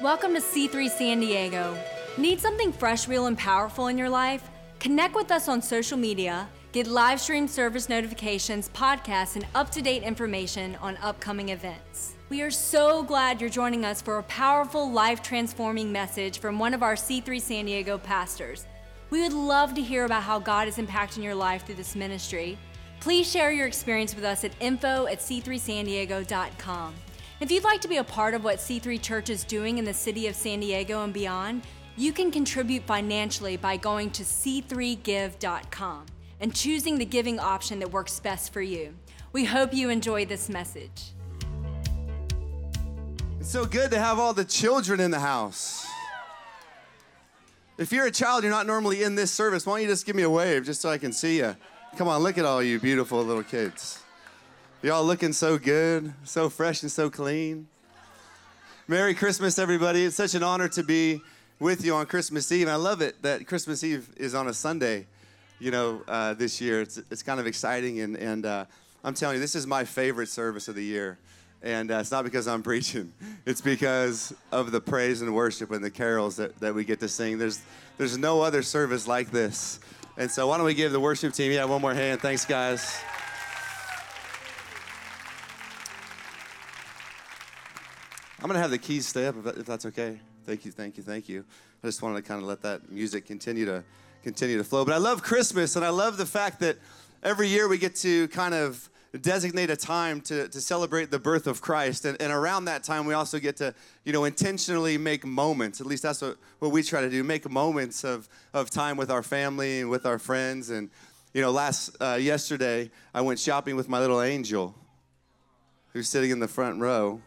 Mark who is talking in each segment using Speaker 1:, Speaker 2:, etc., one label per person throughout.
Speaker 1: Welcome to C3 San Diego. Need something fresh, real, and powerful in your life? Connect with us on social media, get live stream service notifications, podcasts, and up to date information on upcoming events. We are so glad you're joining us for a powerful, life transforming message from one of our C3 San Diego pastors. We would love to hear about how God is impacting your life through this ministry. Please share your experience with us at info at c3sandiego.com. If you'd like to be a part of what C3 Church is doing in the city of San Diego and beyond, you can contribute financially by going to c3give.com and choosing the giving option that works best for you. We hope you enjoy this message.
Speaker 2: It's so good to have all the children in the house. If you're a child, you're not normally in this service, why don't you just give me a wave just so I can see you? Come on, look at all you beautiful little kids. Y'all looking so good, so fresh and so clean. Merry Christmas, everybody. It's such an honor to be with you on Christmas Eve. And I love it that Christmas Eve is on a Sunday, you know, uh, this year. It's, it's kind of exciting. And, and uh, I'm telling you, this is my favorite service of the year. And uh, it's not because I'm preaching, it's because of the praise and worship and the carols that, that we get to sing. There's, there's no other service like this. And so, why don't we give the worship team, yeah, one more hand. Thanks, guys. I'm going to have the keys stay up if, if that's okay. Thank you, thank you, thank you. I just wanted to kind of let that music continue to continue to flow. But I love Christmas, and I love the fact that every year we get to kind of designate a time to, to celebrate the birth of Christ. And, and around that time, we also get to, you know, intentionally make moments. At least that's what, what we try to do, make moments of, of time with our family and with our friends. And, you know, last, uh, yesterday, I went shopping with my little angel who's sitting in the front row.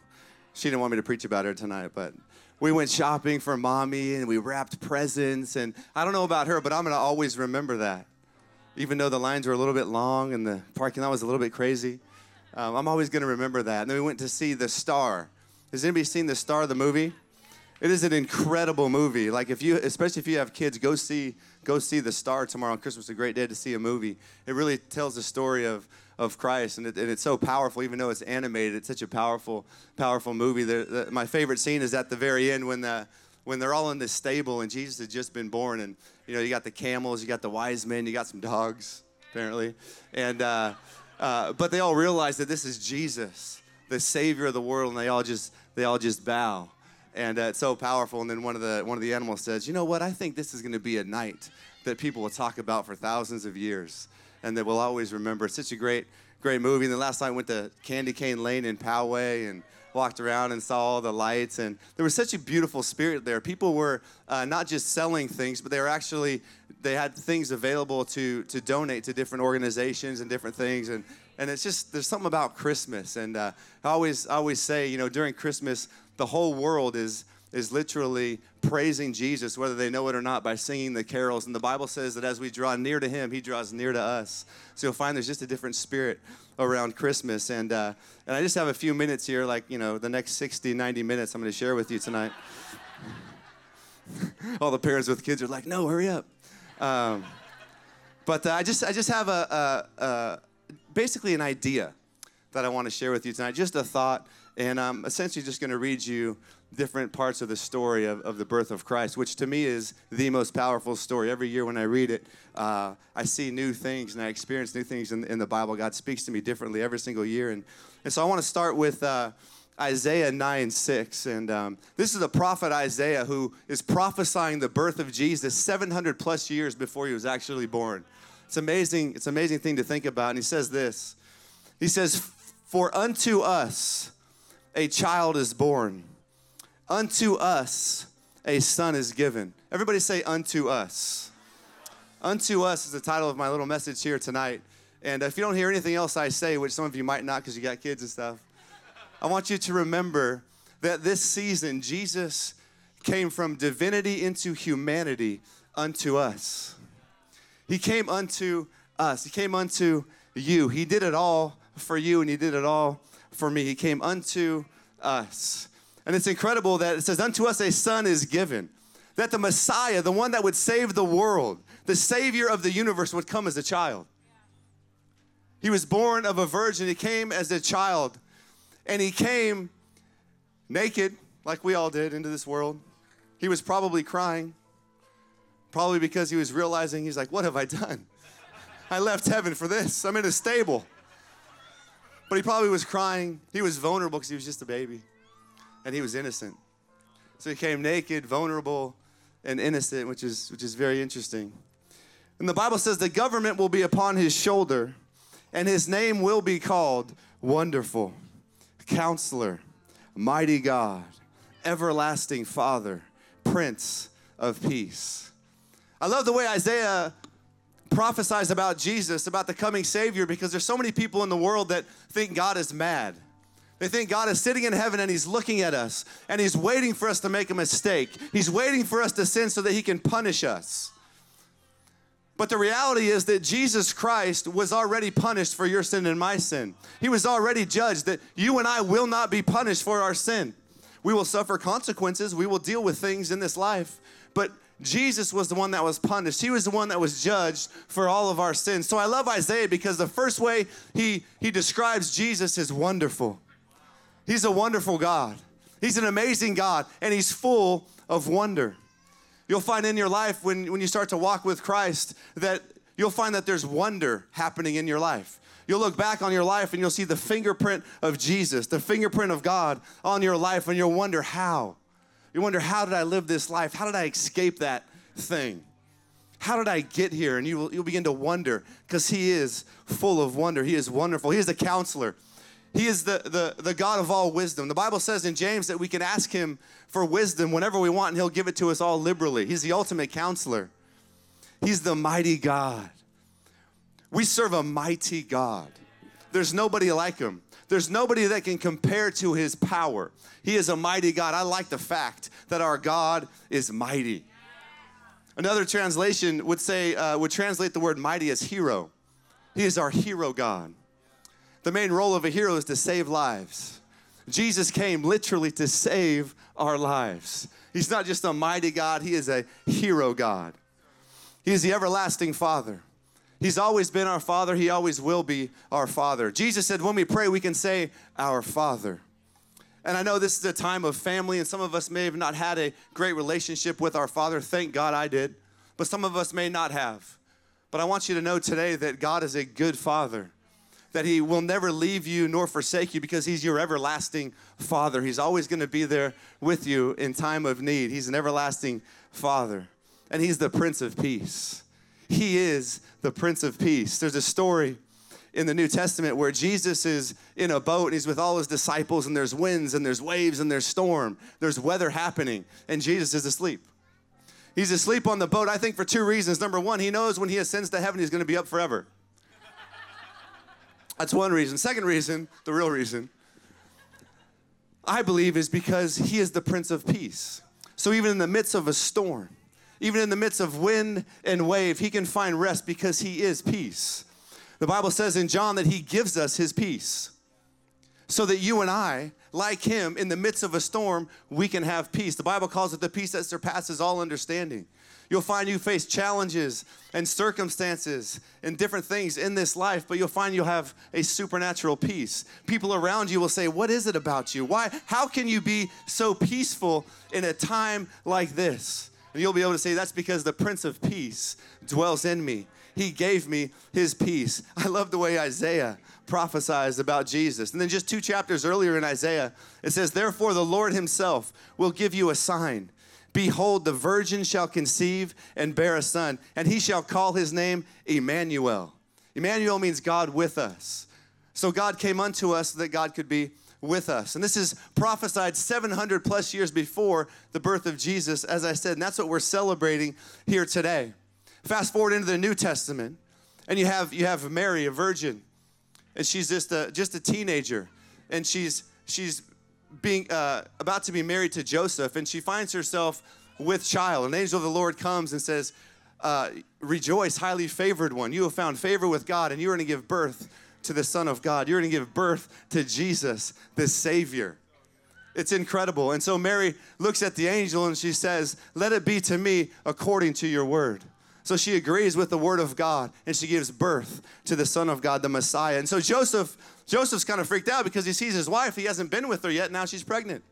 Speaker 2: She didn't want me to preach about her tonight, but we went shopping for mommy and we wrapped presents. And I don't know about her, but I'm going to always remember that. Even though the lines were a little bit long and the parking lot was a little bit crazy, um, I'm always going to remember that. And then we went to see The Star. Has anybody seen The Star, the movie? It is an incredible movie. Like if you, especially if you have kids, go see go see The Star tomorrow on Christmas. A great day to see a movie. It really tells the story of of Christ, and, it, and it's so powerful. Even though it's animated, it's such a powerful powerful movie. The, the, my favorite scene is at the very end when the when they're all in this stable and Jesus has just been born, and you know you got the camels, you got the wise men, you got some dogs apparently, and uh, uh, but they all realize that this is Jesus, the Savior of the world, and they all just they all just bow and uh, it's so powerful. And then one of the one of the animals says, "You know what? I think this is going to be a night that people will talk about for thousands of years, and that we'll always remember." It's such a great great movie. And last night I went to Candy Cane Lane in Poway and walked around and saw all the lights, and there was such a beautiful spirit there. People were uh, not just selling things, but they were actually they had things available to to donate to different organizations and different things and and it's just there's something about christmas and uh, i always I always say you know during christmas the whole world is is literally praising Jesus, whether they know it or not, by singing the carols. And the Bible says that as we draw near to Him, He draws near to us. So you'll find there's just a different spirit around Christmas. And, uh, and I just have a few minutes here, like, you know, the next 60, 90 minutes I'm going to share with you tonight. All the parents with kids are like, no, hurry up. Um, but uh, I, just, I just have a, a, a basically an idea that I want to share with you tonight, just a thought and I'm essentially just going to read you different parts of the story of, of the birth of Christ, which to me is the most powerful story. Every year when I read it, uh, I see new things and I experience new things in, in, the Bible. God speaks to me differently every single year. And, and so I want to start with uh, Isaiah 9 6. And um, this is the prophet Isaiah who is prophesying the birth of Jesus 700 plus years before he was actually born. It's amazing. It's an amazing thing to think about. And he says this He says, For unto us, a child is born. Unto us a son is given. Everybody say, Unto us. Unto us is the title of my little message here tonight. And if you don't hear anything else I say, which some of you might not because you got kids and stuff, I want you to remember that this season, Jesus came from divinity into humanity unto us. He came unto us. He came unto you. He did it all for you, and He did it all for me. He came unto us. And it's incredible that it says, Unto us a son is given. That the Messiah, the one that would save the world, the Savior of the universe, would come as a child. He was born of a virgin. He came as a child. And he came naked like we all did, into this world. He was probably crying, probably because he was realizing, he's like, What have I done? I left heaven for this. I'm in a stable. But he probably was crying. He was vulnerable because he was just a baby and he was innocent. So he came naked, vulnerable, and innocent, which is, which is very interesting. And the Bible says the government will be upon his shoulder, and his name will be called Wonderful, Counselor, Mighty God, Everlasting Father, Prince of Peace. I love the way Isaiah prophesies about Jesus, about the coming Savior, because there's so many people in the world that think God is mad. They think God is sitting in heaven and He's looking at us and He's waiting for us to make a mistake. He's waiting for us to sin so that He can punish us. But the reality is that Jesus Christ was already punished for your sin and my sin. He was already judged that you and I will not be punished for our sin. We will suffer consequences, we will deal with things in this life, but Jesus was the one that was punished. He was the one that was judged for all of our sins. So I love Isaiah because the first way he, he describes Jesus is wonderful. He's a wonderful God. He's an amazing God, and He's full of wonder. You'll find in your life when, when you start to walk with Christ that you'll find that there's wonder happening in your life. You'll look back on your life and you'll see the fingerprint of Jesus, the fingerprint of God on your life, and you'll wonder how. You wonder, how did I live this life? How did I escape that thing? How did I get here? And you will, you'll begin to wonder because He is full of wonder. He is wonderful. He is a counselor. He is the, the, the God of all wisdom. The Bible says in James that we can ask Him for wisdom whenever we want, and He'll give it to us all liberally. He's the ultimate counselor. He's the mighty God. We serve a mighty God. There's nobody like Him. There's nobody that can compare to his power. He is a mighty God. I like the fact that our God is mighty. Another translation would say, uh, would translate the word mighty as hero. He is our hero God. The main role of a hero is to save lives. Jesus came literally to save our lives. He's not just a mighty God, He is a hero God. He is the everlasting Father. He's always been our Father. He always will be our Father. Jesus said, when we pray, we can say, Our Father. And I know this is a time of family, and some of us may have not had a great relationship with our Father. Thank God I did. But some of us may not have. But I want you to know today that God is a good Father, that He will never leave you nor forsake you because He's your everlasting Father. He's always going to be there with you in time of need. He's an everlasting Father, and He's the Prince of Peace. He is the Prince of Peace. There's a story in the New Testament where Jesus is in a boat and he's with all his disciples, and there's winds and there's waves and there's storm, there's weather happening, and Jesus is asleep. He's asleep on the boat, I think, for two reasons. Number one, he knows when he ascends to heaven, he's going to be up forever. That's one reason. Second reason, the real reason, I believe, is because he is the Prince of Peace. So even in the midst of a storm, even in the midst of wind and wave, he can find rest because he is peace. The Bible says in John that he gives us his peace so that you and I, like him, in the midst of a storm, we can have peace. The Bible calls it the peace that surpasses all understanding. You'll find you face challenges and circumstances and different things in this life, but you'll find you'll have a supernatural peace. People around you will say, What is it about you? Why? How can you be so peaceful in a time like this? And you'll be able to say, That's because the Prince of Peace dwells in me. He gave me his peace. I love the way Isaiah prophesies about Jesus. And then just two chapters earlier in Isaiah, it says, Therefore the Lord himself will give you a sign. Behold, the virgin shall conceive and bear a son, and he shall call his name Emmanuel. Emmanuel means God with us. So God came unto us that God could be with us. And this is prophesied 700 plus years before the birth of Jesus, as I said, and that's what we're celebrating here today. Fast forward into the New Testament, and you have you have Mary, a virgin, and she's just a just a teenager, and she's she's being uh, about to be married to Joseph, and she finds herself with child. An angel of the Lord comes and says, uh, "Rejoice, highly favored one! You have found favor with God, and you are going to give birth to the Son of God. You're going to give birth to Jesus, the Savior. It's incredible. And so Mary looks at the angel and she says, Let it be to me according to your word. So she agrees with the word of God and she gives birth to the Son of God, the Messiah. And so Joseph, Joseph's kind of freaked out because he sees his wife. He hasn't been with her yet. Now she's pregnant.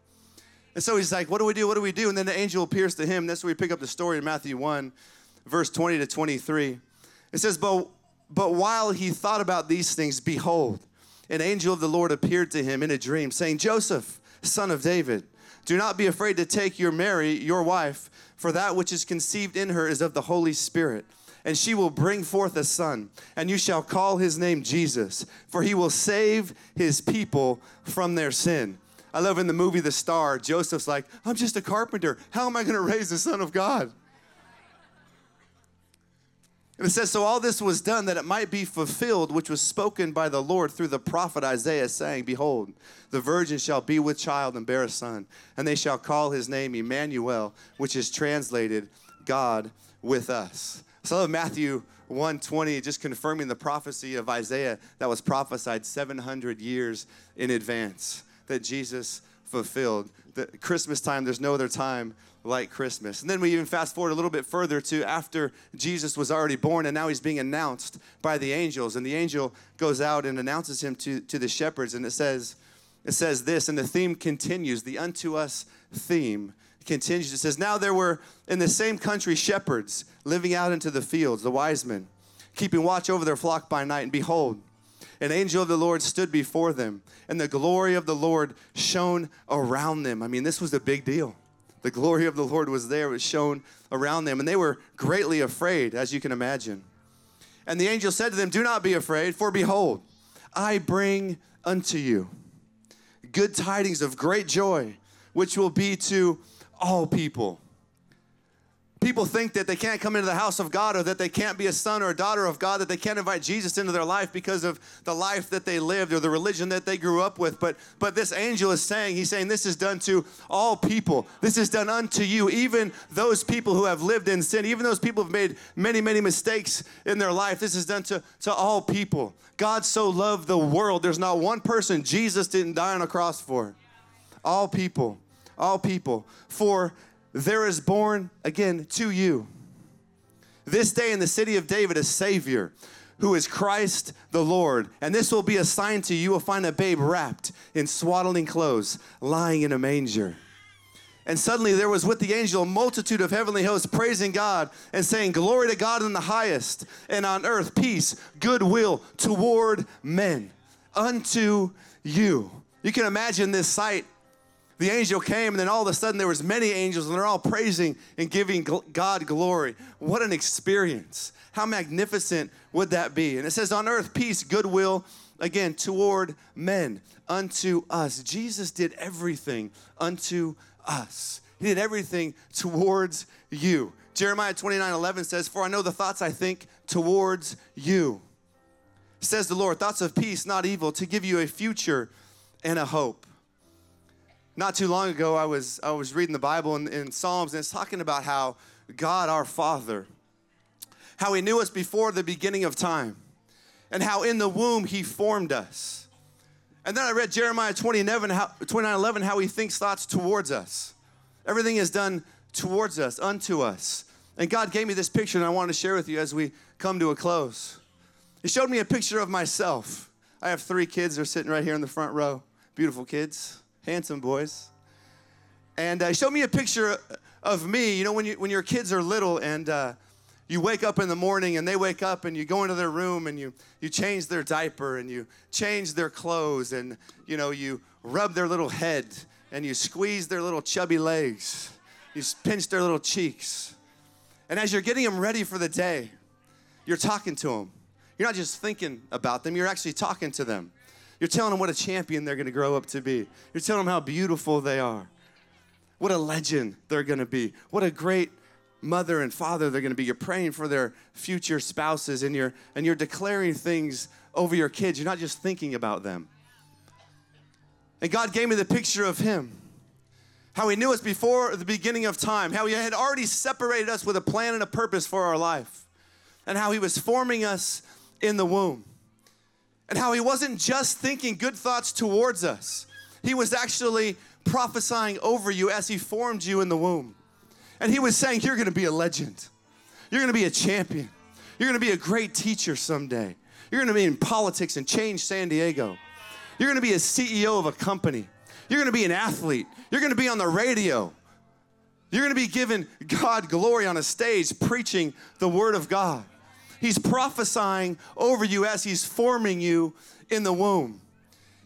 Speaker 2: And so he's like, What do we do? What do we do? And then the angel appears to him. That's where we pick up the story in Matthew 1, verse 20 to 23. It says, But, but while he thought about these things, behold, an angel of the Lord appeared to him in a dream, saying, Joseph, son of David, do not be afraid to take your Mary, your wife, for that which is conceived in her is of the Holy Spirit. And she will bring forth a son, and you shall call his name Jesus, for he will save his people from their sin. I love in the movie The Star, Joseph's like, I'm just a carpenter. How am I going to raise the Son of God? And it says, So all this was done that it might be fulfilled, which was spoken by the Lord through the prophet Isaiah, saying, Behold, the virgin shall be with child and bear a son, and they shall call his name Emmanuel, which is translated God with us. So I love Matthew 120, just confirming the prophecy of Isaiah that was prophesied 700 years in advance that Jesus fulfilled. The Christmas time, there's no other time like Christmas. And then we even fast forward a little bit further to after Jesus was already born and now he's being announced by the angels. And the angel goes out and announces him to, to the shepherds. And it says, it says this, and the theme continues, the unto us theme continues. It says, Now there were in the same country shepherds living out into the fields, the wise men, keeping watch over their flock by night. And behold, an angel of the Lord stood before them, and the glory of the Lord shone around them. I mean, this was a big deal. The glory of the Lord was there, it was shown around them, and they were greatly afraid, as you can imagine. And the angel said to them, Do not be afraid, for behold, I bring unto you good tidings of great joy, which will be to all people. People think that they can't come into the house of God or that they can't be a son or a daughter of God, that they can't invite Jesus into their life because of the life that they lived or the religion that they grew up with. But, but this angel is saying, he's saying, this is done to all people. This is done unto you, even those people who have lived in sin, even those people who have made many, many mistakes in their life. This is done to, to all people. God so loved the world. There's not one person Jesus didn't die on a cross for. All people, all people. For there is born again to you this day in the city of David a Savior who is Christ the Lord. And this will be a sign to you. You will find a babe wrapped in swaddling clothes, lying in a manger. And suddenly there was with the angel a multitude of heavenly hosts praising God and saying, Glory to God in the highest, and on earth peace, goodwill toward men, unto you. You can imagine this sight the angel came and then all of a sudden there was many angels and they're all praising and giving god glory. What an experience. How magnificent would that be? And it says on earth peace goodwill again toward men unto us. Jesus did everything unto us. He did everything towards you. Jeremiah 29 11 says for i know the thoughts i think towards you says the lord. Thoughts of peace not evil to give you a future and a hope not too long ago, I was, I was reading the Bible in, in Psalms, and it's talking about how God, our Father, how He knew us before the beginning of time, and how in the womb He formed us. And then I read Jeremiah 29 how, 29, 11, how He thinks thoughts towards us. Everything is done towards us, unto us. And God gave me this picture, and I want to share with you as we come to a close. He showed me a picture of myself. I have three kids, they're sitting right here in the front row. Beautiful kids handsome boys. And uh, showed me a picture of me. You know, when, you, when your kids are little and uh, you wake up in the morning and they wake up and you go into their room and you, you change their diaper and you change their clothes and, you know, you rub their little head and you squeeze their little chubby legs. You pinch their little cheeks. And as you're getting them ready for the day, you're talking to them. You're not just thinking about them, you're actually talking to them. You're telling them what a champion they're going to grow up to be. You're telling them how beautiful they are. What a legend they're going to be. What a great mother and father they're going to be. You're praying for their future spouses and you're and you're declaring things over your kids. You're not just thinking about them. And God gave me the picture of him. How he knew us before the beginning of time, how he had already separated us with a plan and a purpose for our life, and how he was forming us in the womb and how he wasn't just thinking good thoughts towards us, he was actually prophesying over you as he formed you in the womb. And he was saying, You're gonna be a legend, you're gonna be a champion, you're gonna be a great teacher someday, you're gonna be in politics and change San Diego, you're gonna be a CEO of a company. You're to be an athlete. You're to be on the radio. You're going to be giving God glory on a stage, preaching the Word of God. He's prophesying over you as He's forming you in the womb.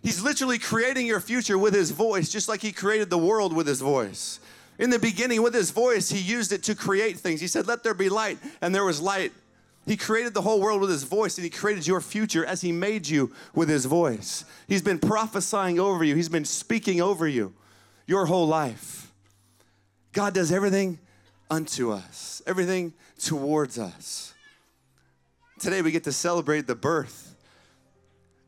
Speaker 2: He's literally creating your future with His voice, just like He created the world with His voice. In the beginning, with His voice, He used it to create things. He said, Let there be light, and there was light. He created the whole world with His voice, and He created your future as He made you with His voice. He's been prophesying over you, He's been speaking over you your whole life. God does everything unto us, everything towards us. Today we get to celebrate the birth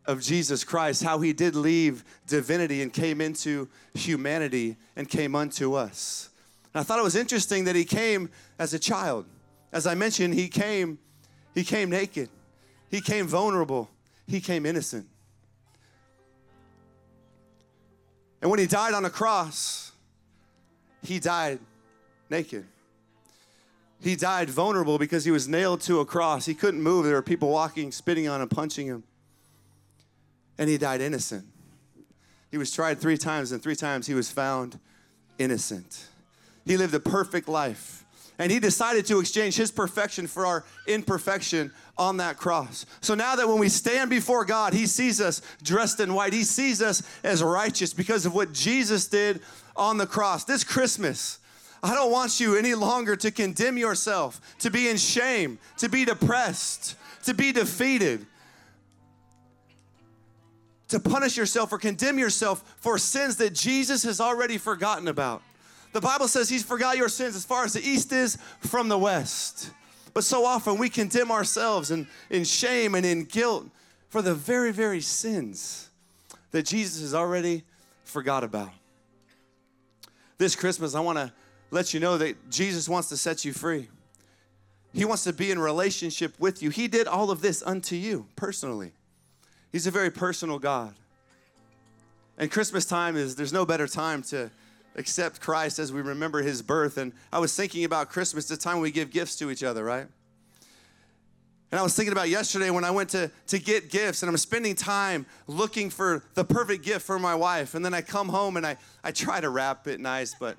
Speaker 2: of Jesus Christ, how he did leave divinity and came into humanity and came unto us. And I thought it was interesting that he came as a child. As I mentioned, he came he came naked. He came vulnerable. He came innocent. And when he died on a cross, he died naked. He died vulnerable because he was nailed to a cross. He couldn't move. There were people walking, spitting on him, punching him. And he died innocent. He was tried three times, and three times he was found innocent. He lived a perfect life. And he decided to exchange his perfection for our imperfection on that cross. So now that when we stand before God, he sees us dressed in white, he sees us as righteous because of what Jesus did on the cross. This Christmas, I don't want you any longer to condemn yourself, to be in shame, to be depressed, to be defeated, to punish yourself or condemn yourself for sins that Jesus has already forgotten about. The Bible says He's forgot your sins as far as the east is from the west. But so often we condemn ourselves in, in shame and in guilt for the very, very sins that Jesus has already forgot about. This Christmas, I want to let you know that Jesus wants to set you free. He wants to be in relationship with you. He did all of this unto you personally. He's a very personal God. And Christmas time is, there's no better time to accept Christ as we remember his birth. And I was thinking about Christmas, the time we give gifts to each other, right? And I was thinking about yesterday when I went to, to get gifts, and I'm spending time looking for the perfect gift for my wife. And then I come home and I, I try to wrap it nice, but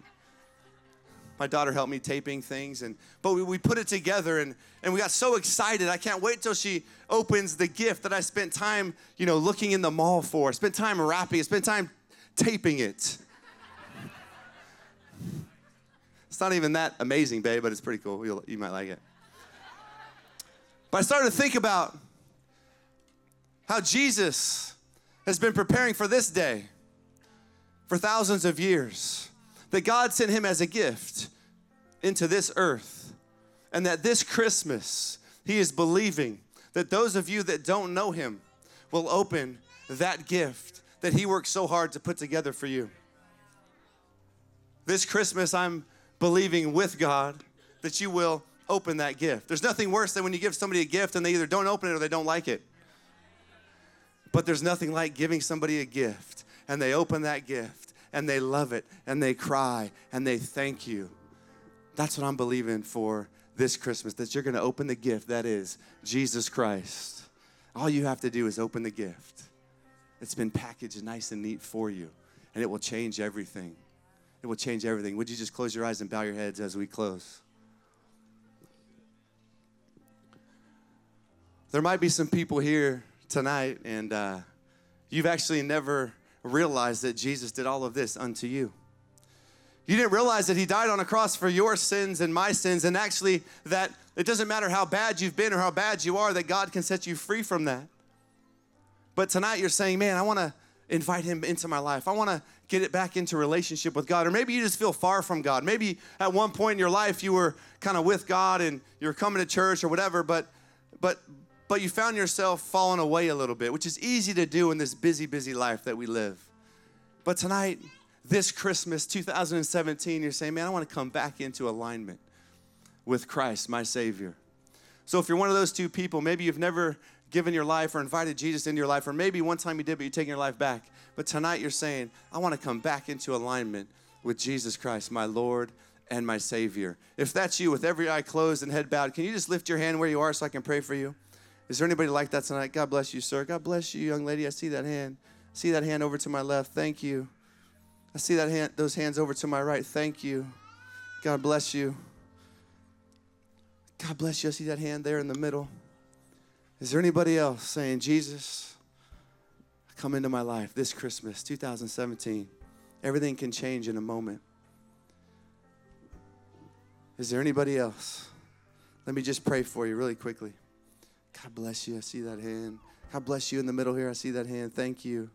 Speaker 2: my daughter helped me taping things and but we, we put it together and and we got so excited. I can't wait till she opens the gift that i spent time you know looking in the mall for. Spent time wrapping it spent time taping it. It's not even that amazing babe but it's pretty cool. You'll, you might like it. But i started to think about how jesus has been preparing for this day for thousands of years that God sent him as a gift into this earth. And that this Christmas, he is believing that those of you that don't know him will open that gift that he worked so hard to put together for you. This Christmas, I'm believing with God that you will open that gift. There's nothing worse than when you give somebody a gift and they either don't open it or they don't like it. But there's nothing like giving somebody a gift and they open that gift and they love it and they cry and they thank you. That's what I'm believing for this Christmas that you're going to open the gift that is Jesus Christ. All you have to do is open the gift. It's been packaged nice and neat for you, and it will change everything. It will change everything. Would you just close your eyes and bow your heads as we close? There might be some people here tonight, and uh, you've actually never realize that Jesus did all of this unto you. You didn't realize that He died on a cross for your sins and my sins, and actually, that it doesn't matter how bad you've been or how bad you are, that God can set you free from that. But tonight you're saying, Man, I want to invite Him into my life. I want to get it back into relationship with God. Or maybe you just feel far from God. Maybe at one point in your life you were kind of with God and you're coming to church or whatever, but but but you found yourself falling away a little bit, which is easy to do in this busy, busy life that we live. But tonight, this Christmas 2017, you're saying, man, I want to come back into alignment with Christ, my Savior. So if you're one of those two people, maybe you've never given your life or invited Jesus into your life, or maybe one time you did, but you're taking your life back. But tonight you're saying, I want to come back into alignment with Jesus Christ, my Lord and my Savior. If that's you, with every eye closed and head bowed, can you just lift your hand where you are so I can pray for you? Is there anybody like that tonight? God bless you, sir. God bless you, young lady. I see that hand. See that hand over to my left. Thank you. I see that hand, those hands over to my right. Thank you. God bless you. God bless you. I see that hand there in the middle. Is there anybody else saying, Jesus, come into my life this Christmas, 2017? Everything can change in a moment. Is there anybody else? Let me just pray for you really quickly. God bless you. I see that hand. God bless you in the middle here. I see that hand. Thank you.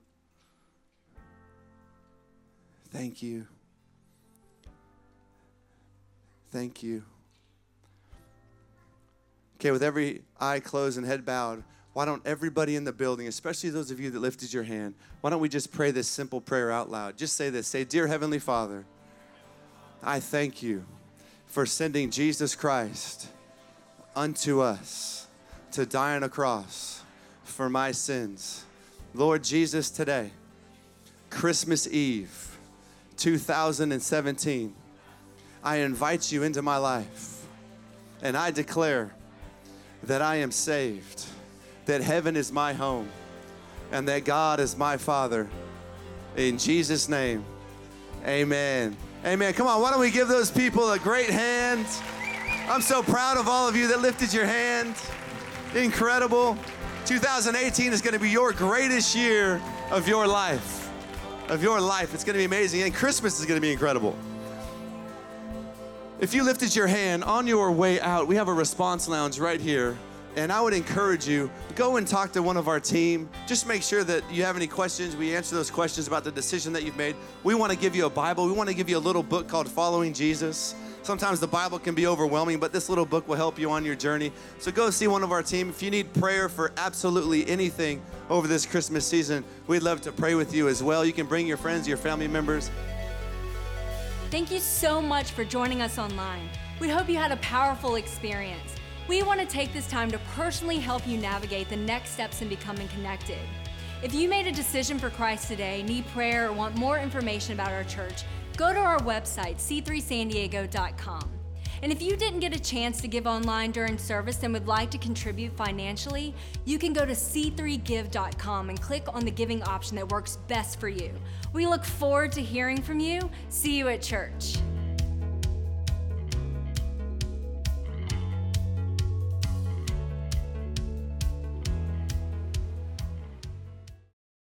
Speaker 2: Thank you. Thank you. Okay, with every eye closed and head bowed, why don't everybody in the building, especially those of you that lifted your hand, why don't we just pray this simple prayer out loud? Just say this Say, Dear Heavenly Father, I thank you for sending Jesus Christ unto us to die on a cross for my sins. Lord Jesus, today, Christmas Eve, 2017, I invite you into my life and I declare that I am saved, that heaven is my home, and that God is my Father. In Jesus' name, amen. Amen. Come on, why don't we give those people a great hand? I'm so proud of all of you that lifted your hand. Incredible. 2018 is going to be your greatest year of your life. Of your life. It's going to be amazing. And Christmas is going to be incredible. If you lifted your hand on your way out, we have a response lounge right here. And I would encourage you, go and talk to one of our team. Just make sure that you have any questions. We answer those questions about the decision that you've made. We want to give you a Bible. We want to give you a little book called Following Jesus. Sometimes the Bible can be overwhelming, but this little book will help you on your journey. So go see one of our team. If you need prayer for absolutely anything over this Christmas season, we'd love to pray with you as well. You can bring your friends, your family members.
Speaker 1: Thank you so much for joining us online. We hope you had a powerful experience. We want to take this time to personally help you navigate the next steps in becoming connected. If you made a decision for Christ today, need prayer, or want more information about our church, go to our website, c3sandiego.com. And if you didn't get a chance to give online during service and would like to contribute financially, you can go to c3give.com and click on the giving option that works best for you. We look forward to hearing from you. See you at church.